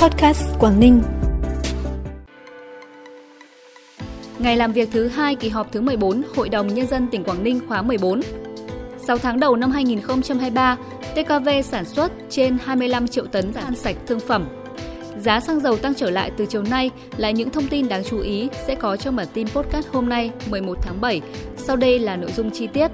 Podcast Quảng Ninh. Ngày làm việc thứ hai kỳ họp thứ 14 Hội đồng Nhân dân tỉnh Quảng Ninh khóa 14. 6 tháng đầu năm 2023, TKV sản xuất trên 25 triệu tấn than sạch thương phẩm. Giá xăng dầu tăng trở lại từ chiều nay là những thông tin đáng chú ý sẽ có trong bản tin podcast hôm nay 11 tháng 7. Sau đây là nội dung chi tiết.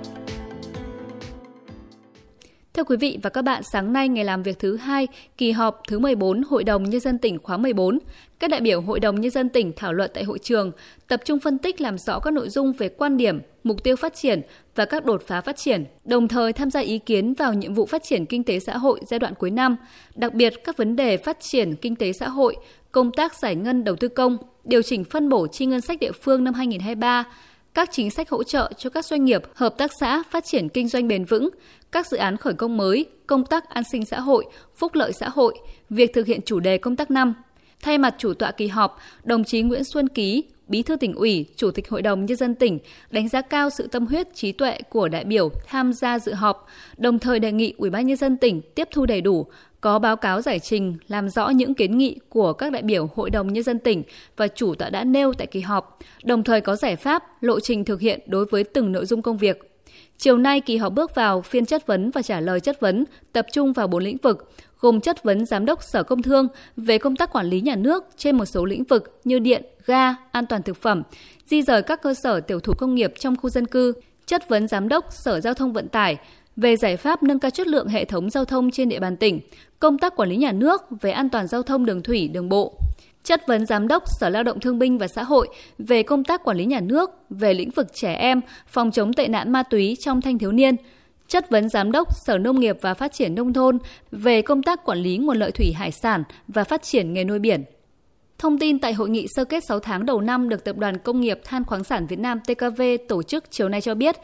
Thưa quý vị và các bạn, sáng nay ngày làm việc thứ hai, kỳ họp thứ 14 Hội đồng Nhân dân tỉnh khóa 14, các đại biểu Hội đồng Nhân dân tỉnh thảo luận tại hội trường, tập trung phân tích làm rõ các nội dung về quan điểm, mục tiêu phát triển và các đột phá phát triển, đồng thời tham gia ý kiến vào nhiệm vụ phát triển kinh tế xã hội giai đoạn cuối năm, đặc biệt các vấn đề phát triển kinh tế xã hội, công tác giải ngân đầu tư công, điều chỉnh phân bổ chi ngân sách địa phương năm 2023, các chính sách hỗ trợ cho các doanh nghiệp, hợp tác xã phát triển kinh doanh bền vững, các dự án khởi công mới, công tác an sinh xã hội, phúc lợi xã hội, việc thực hiện chủ đề công tác năm. Thay mặt chủ tọa kỳ họp, đồng chí Nguyễn Xuân Ký, Bí thư tỉnh ủy, Chủ tịch Hội đồng Nhân dân tỉnh đánh giá cao sự tâm huyết trí tuệ của đại biểu tham gia dự họp, đồng thời đề nghị Ủy ban Nhân dân tỉnh tiếp thu đầy đủ, có báo cáo giải trình làm rõ những kiến nghị của các đại biểu Hội đồng Nhân dân tỉnh và chủ tọa đã nêu tại kỳ họp, đồng thời có giải pháp, lộ trình thực hiện đối với từng nội dung công việc. Chiều nay, kỳ họp bước vào phiên chất vấn và trả lời chất vấn, tập trung vào bốn lĩnh vực, gồm chất vấn Giám đốc Sở Công Thương về công tác quản lý nhà nước trên một số lĩnh vực như điện, ga, an toàn thực phẩm, di rời các cơ sở tiểu thủ công nghiệp trong khu dân cư, chất vấn Giám đốc Sở Giao thông Vận tải về giải pháp nâng cao chất lượng hệ thống giao thông trên địa bàn tỉnh, công tác quản lý nhà nước về an toàn giao thông đường thủy, đường bộ. Chất vấn Giám đốc Sở Lao động Thương binh và Xã hội về công tác quản lý nhà nước về lĩnh vực trẻ em, phòng chống tệ nạn ma túy trong thanh thiếu niên. Chất vấn Giám đốc Sở Nông nghiệp và Phát triển Nông thôn về công tác quản lý nguồn lợi thủy hải sản và phát triển nghề nuôi biển. Thông tin tại hội nghị sơ kết 6 tháng đầu năm được Tập đoàn Công nghiệp Than khoáng sản Việt Nam TKV tổ chức chiều nay cho biết,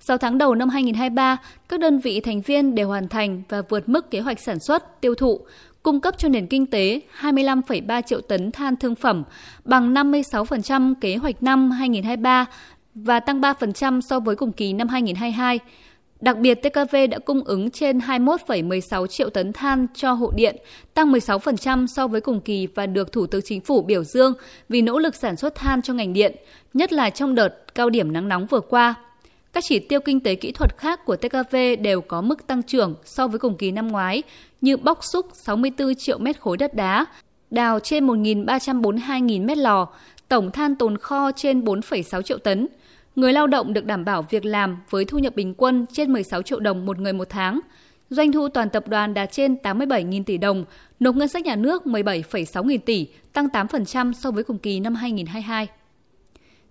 6 tháng đầu năm 2023, các đơn vị thành viên đều hoàn thành và vượt mức kế hoạch sản xuất, tiêu thụ, cung cấp cho nền kinh tế 25,3 triệu tấn than thương phẩm, bằng 56% kế hoạch năm 2023 và tăng 3% so với cùng kỳ năm 2022. Đặc biệt, TKV đã cung ứng trên 21,16 triệu tấn than cho hộ điện, tăng 16% so với cùng kỳ và được Thủ tướng Chính phủ biểu dương vì nỗ lực sản xuất than cho ngành điện, nhất là trong đợt cao điểm nắng nóng vừa qua. Các chỉ tiêu kinh tế kỹ thuật khác của TKV đều có mức tăng trưởng so với cùng kỳ năm ngoái, như bóc xúc 64 triệu mét khối đất đá, đào trên 1.342.000 mét lò, tổng than tồn kho trên 4,6 triệu tấn. Người lao động được đảm bảo việc làm với thu nhập bình quân trên 16 triệu đồng một người một tháng. Doanh thu toàn tập đoàn đạt trên 87.000 tỷ đồng, nộp ngân sách nhà nước 17,6 nghìn tỷ, tăng 8% so với cùng kỳ năm 2022.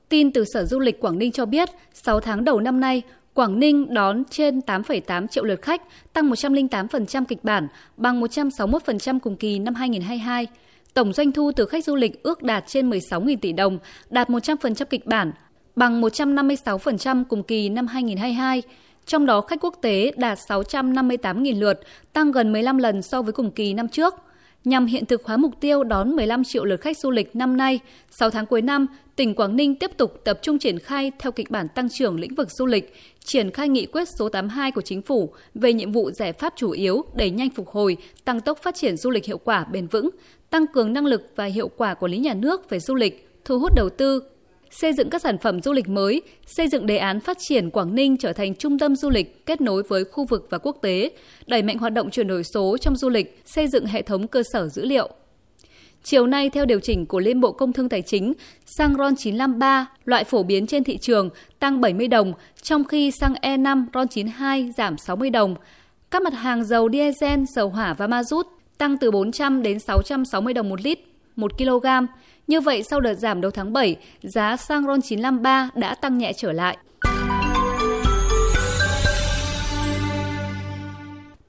Tin từ Sở Du lịch Quảng Ninh cho biết, 6 tháng đầu năm nay, Quảng Ninh đón trên 8,8 triệu lượt khách, tăng 108% kịch bản, bằng 161% cùng kỳ năm 2022. Tổng doanh thu từ khách du lịch ước đạt trên 16.000 tỷ đồng, đạt 100% kịch bản, bằng 156% cùng kỳ năm 2022. Trong đó khách quốc tế đạt 658.000 lượt, tăng gần 15 lần so với cùng kỳ năm trước – Nhằm hiện thực hóa mục tiêu đón 15 triệu lượt khách du lịch năm nay, 6 tháng cuối năm, tỉnh Quảng Ninh tiếp tục tập trung triển khai theo kịch bản tăng trưởng lĩnh vực du lịch, triển khai nghị quyết số 82 của chính phủ về nhiệm vụ giải pháp chủ yếu đẩy nhanh phục hồi, tăng tốc phát triển du lịch hiệu quả bền vững, tăng cường năng lực và hiệu quả quản lý nhà nước về du lịch, thu hút đầu tư, xây dựng các sản phẩm du lịch mới, xây dựng đề án phát triển Quảng Ninh trở thành trung tâm du lịch kết nối với khu vực và quốc tế, đẩy mạnh hoạt động chuyển đổi số trong du lịch, xây dựng hệ thống cơ sở dữ liệu. Chiều nay, theo điều chỉnh của Liên Bộ Công Thương Tài chính, xăng RON 953, loại phổ biến trên thị trường, tăng 70 đồng, trong khi xăng E5 RON 92 giảm 60 đồng. Các mặt hàng dầu diesel, dầu hỏa và ma rút tăng từ 400 đến 660 đồng một lít, 1 kg. Như vậy, sau đợt giảm đầu tháng 7, giá xăng RON 953 đã tăng nhẹ trở lại.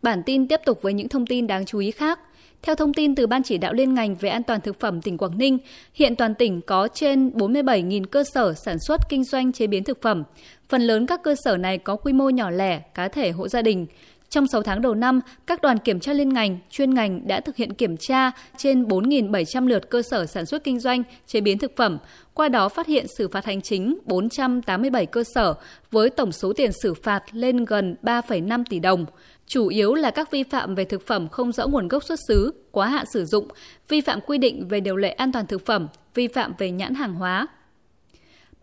Bản tin tiếp tục với những thông tin đáng chú ý khác. Theo thông tin từ Ban chỉ đạo liên ngành về an toàn thực phẩm tỉnh Quảng Ninh, hiện toàn tỉnh có trên 47.000 cơ sở sản xuất kinh doanh chế biến thực phẩm. Phần lớn các cơ sở này có quy mô nhỏ lẻ, cá thể hộ gia đình. Trong 6 tháng đầu năm, các đoàn kiểm tra liên ngành, chuyên ngành đã thực hiện kiểm tra trên 4.700 lượt cơ sở sản xuất kinh doanh, chế biến thực phẩm, qua đó phát hiện xử phạt hành chính 487 cơ sở với tổng số tiền xử phạt lên gần 3,5 tỷ đồng. chủ yếu là các vi phạm về thực phẩm không rõ nguồn gốc xuất xứ, quá hạn sử dụng, vi phạm quy định về điều lệ an toàn thực phẩm, vi phạm về nhãn hàng hóa.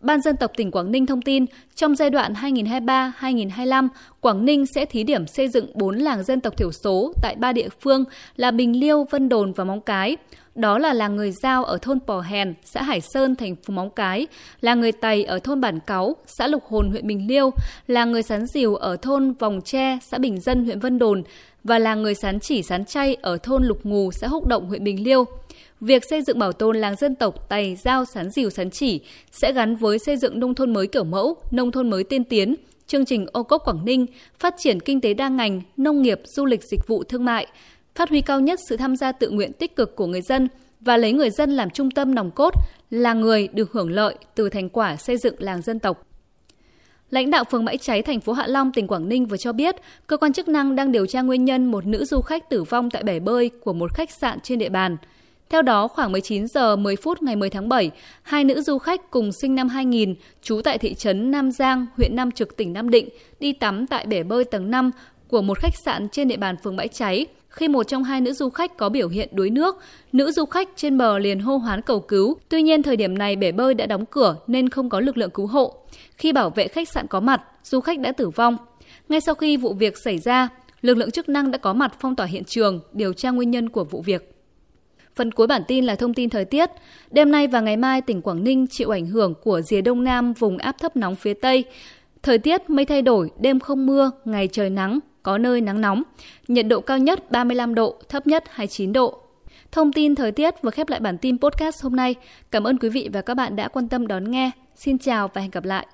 Ban dân tộc tỉnh Quảng Ninh thông tin, trong giai đoạn 2023-2025, Quảng Ninh sẽ thí điểm xây dựng 4 làng dân tộc thiểu số tại ba địa phương là Bình Liêu, Vân Đồn và Móng Cái. Đó là làng người Giao ở thôn Pò Hèn, xã Hải Sơn, thành phố Móng Cái, làng người Tày ở thôn Bản Cáu, xã Lục Hồn, huyện Bình Liêu, làng người Sán Diều ở thôn Vòng Tre, xã Bình Dân, huyện Vân Đồn và làng người Sán Chỉ Sán Chay ở thôn Lục Ngù, xã Húc Động, huyện Bình Liêu. Việc xây dựng bảo tồn làng dân tộc Tày, Giao, Sán Diều, Sán Chỉ sẽ gắn với xây dựng nông thôn mới kiểu mẫu, nông thôn mới tiên tiến, chương trình ô cốp Quảng Ninh, phát triển kinh tế đa ngành, nông nghiệp, du lịch, dịch vụ thương mại, phát huy cao nhất sự tham gia tự nguyện tích cực của người dân và lấy người dân làm trung tâm nòng cốt, là người được hưởng lợi từ thành quả xây dựng làng dân tộc. Lãnh đạo phường Bãi Cháy, thành phố Hạ Long, tỉnh Quảng Ninh vừa cho biết, cơ quan chức năng đang điều tra nguyên nhân một nữ du khách tử vong tại bể bơi của một khách sạn trên địa bàn. Theo đó, khoảng 19 giờ 10 phút ngày 10 tháng 7, hai nữ du khách cùng sinh năm 2000, trú tại thị trấn Nam Giang, huyện Nam Trực, tỉnh Nam Định, đi tắm tại bể bơi tầng 5 của một khách sạn trên địa bàn phường Bãi Cháy. Khi một trong hai nữ du khách có biểu hiện đuối nước, nữ du khách trên bờ liền hô hoán cầu cứu. Tuy nhiên thời điểm này bể bơi đã đóng cửa nên không có lực lượng cứu hộ. Khi bảo vệ khách sạn có mặt, du khách đã tử vong. Ngay sau khi vụ việc xảy ra, lực lượng chức năng đã có mặt phong tỏa hiện trường, điều tra nguyên nhân của vụ việc. Phần cuối bản tin là thông tin thời tiết. Đêm nay và ngày mai, tỉnh Quảng Ninh chịu ảnh hưởng của rìa đông nam vùng áp thấp nóng phía Tây. Thời tiết mây thay đổi, đêm không mưa, ngày trời nắng, có nơi nắng nóng. Nhiệt độ cao nhất 35 độ, thấp nhất 29 độ. Thông tin thời tiết và khép lại bản tin podcast hôm nay. Cảm ơn quý vị và các bạn đã quan tâm đón nghe. Xin chào và hẹn gặp lại.